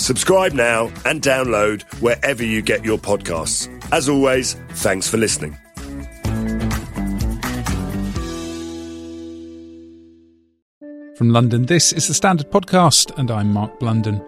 Subscribe now and download wherever you get your podcasts. As always, thanks for listening. From London, this is the Standard Podcast, and I'm Mark Blunden.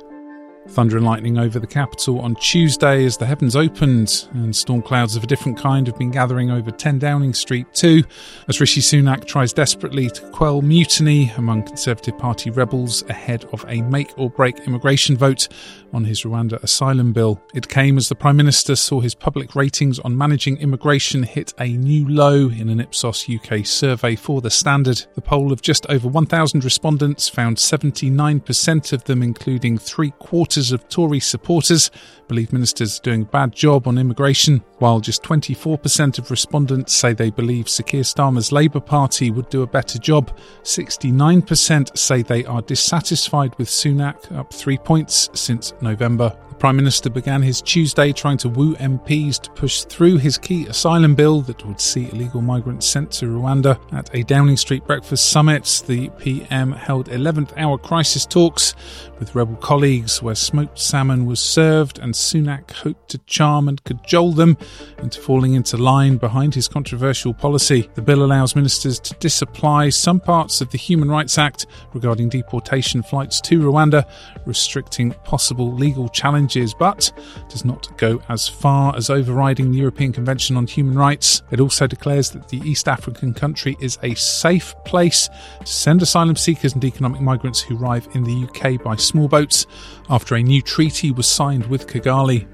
Thunder and lightning over the capital on Tuesday as the heavens opened, and storm clouds of a different kind have been gathering over 10 Downing Street too, as Rishi Sunak tries desperately to quell mutiny among Conservative Party rebels ahead of a make or break immigration vote on his Rwanda asylum bill. It came as the Prime Minister saw his public ratings on managing immigration hit a new low in an Ipsos UK survey for The Standard. The poll of just over 1,000 respondents found 79% of them, including three quarters of Tory supporters, believe ministers are doing a bad job on immigration, while just 24% of respondents say they believe Sir Keir Starmer's Labour Party would do a better job. 69% say they are dissatisfied with Sunak, up three points since November. Prime Minister began his Tuesday trying to woo MPs to push through his key asylum bill that would see illegal migrants sent to Rwanda. At a Downing Street breakfast summit, the PM held 11th hour crisis talks with rebel colleagues where smoked salmon was served and Sunak hoped to charm and cajole them into falling into line behind his controversial policy. The bill allows ministers to disapply some parts of the Human Rights Act regarding deportation flights to Rwanda, restricting possible legal challenges, but does not go as far as overriding the European Convention on Human Rights. It also declares that the East African country is a safe place to send asylum seekers and economic migrants who arrive in the UK by small boats after a new treaty was signed with Kigali.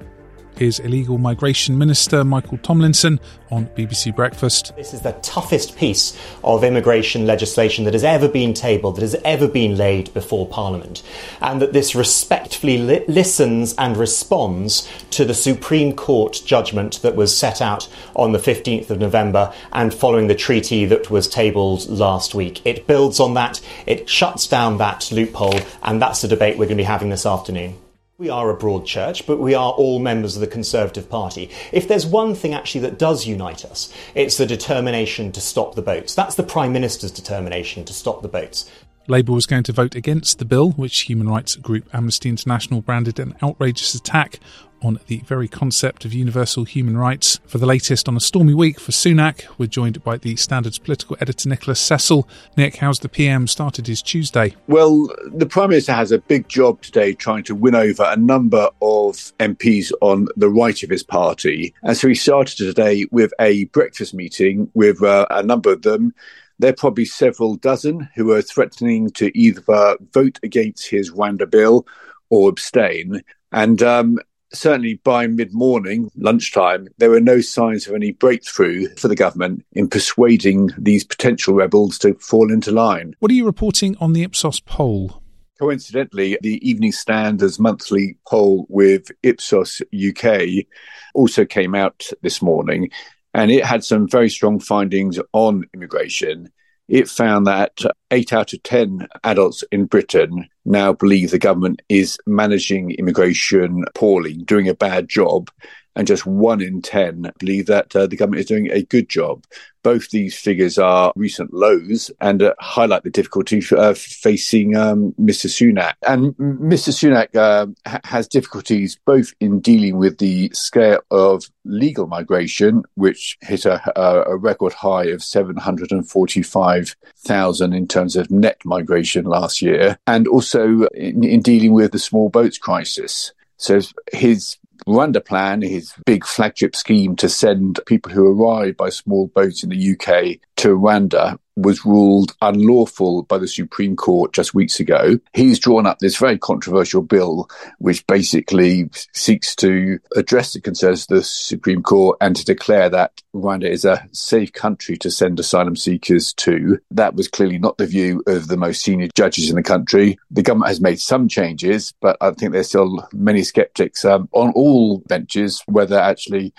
Here's illegal migration minister Michael Tomlinson on BBC Breakfast. This is the toughest piece of immigration legislation that has ever been tabled, that has ever been laid before Parliament, and that this respectfully li- listens and responds to the Supreme Court judgment that was set out on the 15th of November and following the treaty that was tabled last week. It builds on that, it shuts down that loophole, and that's the debate we're going to be having this afternoon. We are a broad church, but we are all members of the Conservative Party. If there's one thing actually that does unite us, it's the determination to stop the boats. That's the Prime Minister's determination to stop the boats. Labour was going to vote against the bill, which human rights group Amnesty International branded an outrageous attack on the very concept of universal human rights. For the latest on a stormy week for Sunak, we're joined by the Standard's political editor Nicholas Cecil. Nick, how's the PM started his Tuesday? Well, the Prime Minister has a big job today trying to win over a number of MPs on the right of his party. And so he started today with a breakfast meeting with uh, a number of them. There are probably several dozen who are threatening to either vote against his Rwanda bill or abstain. And um, certainly by mid morning, lunchtime, there were no signs of any breakthrough for the government in persuading these potential rebels to fall into line. What are you reporting on the Ipsos poll? Coincidentally, the Evening Standard's monthly poll with Ipsos UK also came out this morning, and it had some very strong findings on immigration. it found that eight out of 10 adults in Britain now believe the government is managing immigration poorly, doing a bad job. And just one in 10 believe that uh, the government is doing a good job. Both these figures are recent lows and uh, highlight the difficulty uh, facing um, Mr. Sunak. And Mr. Sunak uh, ha- has difficulties both in dealing with the scale of legal migration, which hit a, a record high of 745,000 in terms of net migration last year, and also in, in dealing with the small boats crisis. So his Rwanda plan, his big flagship scheme to send people who arrive by small boats in the UK to Rwanda, was ruled unlawful by the Supreme Court just weeks ago. He's drawn up this very controversial bill, which basically seeks to address the concerns of the Supreme Court and to declare that Rwanda is a safe country to send asylum seekers to. That was clearly not the view of the most senior judges in the country. The government has made some changes, but I think there's still many skeptics um, on all benches whether actually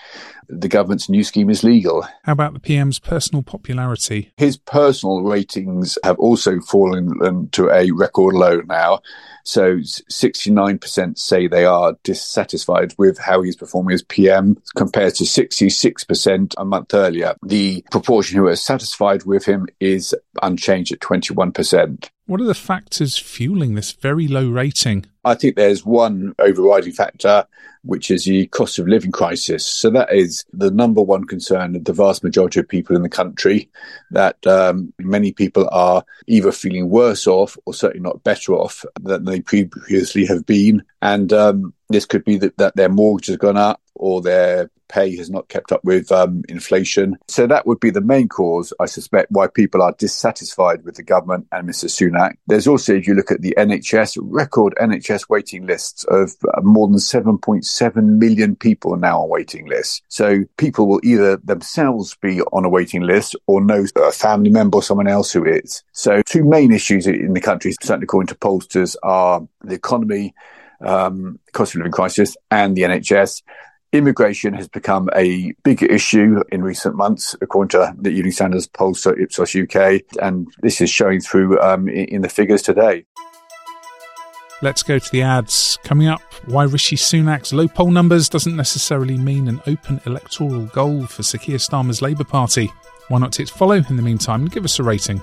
the government's new scheme is legal. How about the PM's personal popularity? His personal ratings have also fallen um, to a record low now. So 69% say they are dissatisfied with how he's performing as PM compared to 66% a month earlier. The proportion who are satisfied with him is unchanged at 21%. What are the factors fueling this very low rating? I think there's one overriding factor, which is the cost of living crisis. So that is the number one concern of the vast majority of people in the country. That um, many people are either feeling worse off or certainly not better off than they previously have been, and um, this could be that, that their mortgage has gone up or their pay has not kept up with um, inflation. So that would be the main cause, I suspect, why people are dissatisfied with the government and Mr. Sunak. There's also, if you look at the NHS, record NHS waiting lists of uh, more than 7.7 million people now on waiting lists. So people will either themselves be on a waiting list or know a family member or someone else who is. So two main issues in the country, certainly according to pollsters, are the economy um, cost of living crisis and the NHS immigration has become a bigger issue in recent months, according to the Evening Standard's polls so Ipsos UK, and this is showing through um, in the figures today. Let's go to the ads. Coming up, why Rishi Sunak's low poll numbers doesn't necessarily mean an open electoral goal for Sir Keir Starmer's Labour Party. Why not hit follow in the meantime and give us a rating?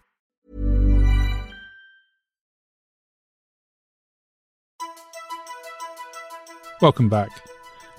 Welcome back.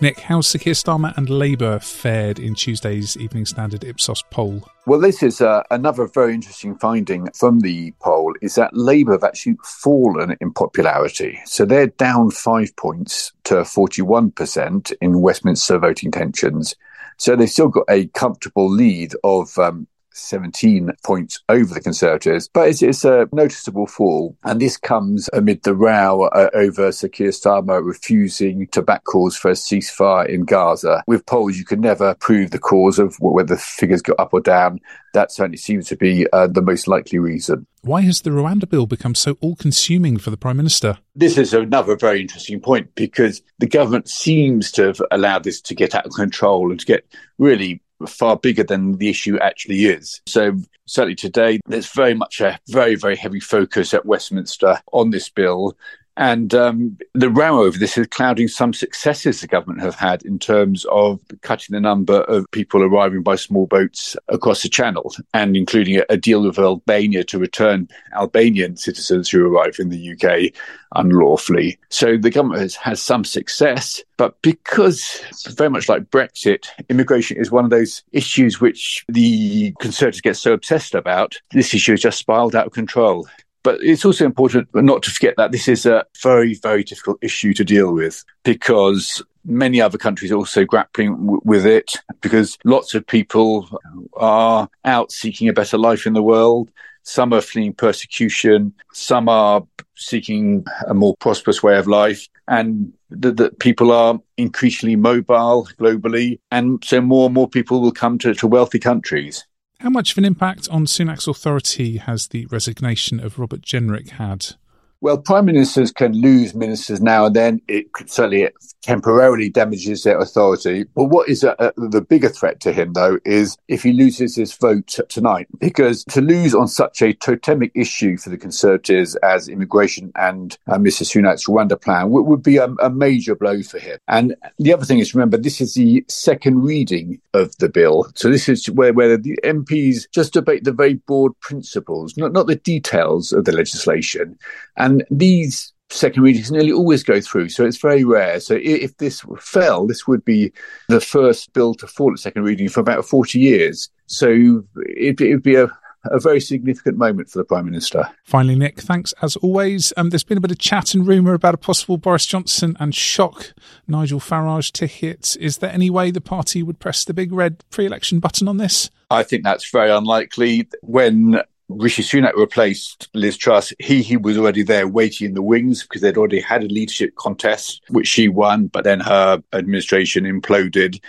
Nick, how's Sir Keir Starmer and Labour fared in Tuesday's Evening Standard Ipsos poll? Well, this is uh, another very interesting finding from the poll is that Labour have actually fallen in popularity. So they're down five points to 41% in Westminster voting intentions. So they've still got a comfortable lead of um, 17 points over the Conservatives, but it's, it's, a noticeable fall. And this comes amid the row uh, over Sir Keir Starmer refusing to back calls for a ceasefire in Gaza. With polls, you can never prove the cause of whether figures go up or down. That certainly seems to be uh, the most likely reason. Why has the Rwanda bill become so all consuming for the Prime Minister? This is another very interesting point because the government seems to have allowed this to get out of control and to get really far bigger than the issue actually is. So certainly today, there's very much a very, very heavy focus at Westminster on this bill. And um, the row over this is clouding some successes the government have had in terms of cutting the number of people arriving by small boats across the channel and including a, a deal with Albania to return Albanian citizens who arrive in the UK unlawfully. So the government has, has some success, but because very much like Brexit, immigration is one of those issues which the Conservatives get so obsessed about. This issue has just spiraled out of control. But it's also important not to forget that this is a very, very difficult issue to deal with because many other countries are also grappling w- with it because lots of people are out seeking a better life in the world. Some are fleeing persecution. Some are seeking a more prosperous way of life. And that, people are increasingly mobile globally. And so more and more people will come to, to wealthy countries. How much of an impact on Sunak's authority has the resignation of Robert Jenrick had? Well, prime ministers can lose ministers now and then. It certainly temporarily damages their authority. But what is a, a, the bigger threat to him, though, is if he loses his vote tonight, because to lose on such a totemic issue for the Conservatives as immigration and uh, Mr. Sunak's Rwanda plan would, would be a, a, major blow for him. And the other thing is, remember, this is the second reading of the bill. So this is where, where the MPs just debate the very broad principles, not, not the details of the legislation. And and these second readings nearly always go through, so it's very rare. So if this fell, this would be the first bill to fall at second reading for about 40 years. So it would be a, a very significant moment for the Prime Minister. Finally, Nick, thanks as always. Um, there's been a bit of chat and rumour about a possible Boris Johnson and shock Nigel Farage ticket. Is there any way the party would press the big red pre election button on this? I think that's very unlikely. When Rishi Sunak replaced Liz Truss, he he was already there waiting in the wings because they'd already had a leadership contest which she won, but then her administration imploded.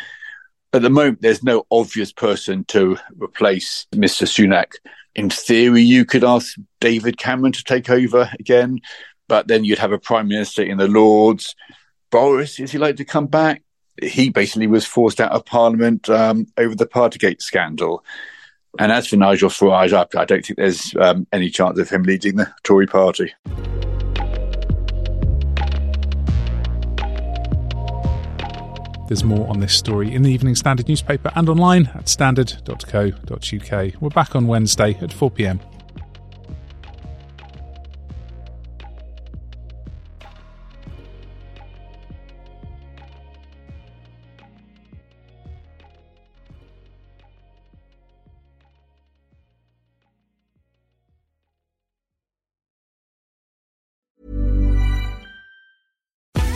At the moment, there's no obvious person to replace Mr. Sunak. In theory, you could ask David Cameron to take over again, but then you'd have a prime minister in the Lords. Boris, is he like to come back? He basically was forced out of Parliament um, over the Partygate scandal. And as for Nigel Farage, I, I don't think there's um, any chance of him leading the Tory party. There's more on this story in the Evening Standard newspaper and online at standard.co.uk. We're back on Wednesday at 4 pm.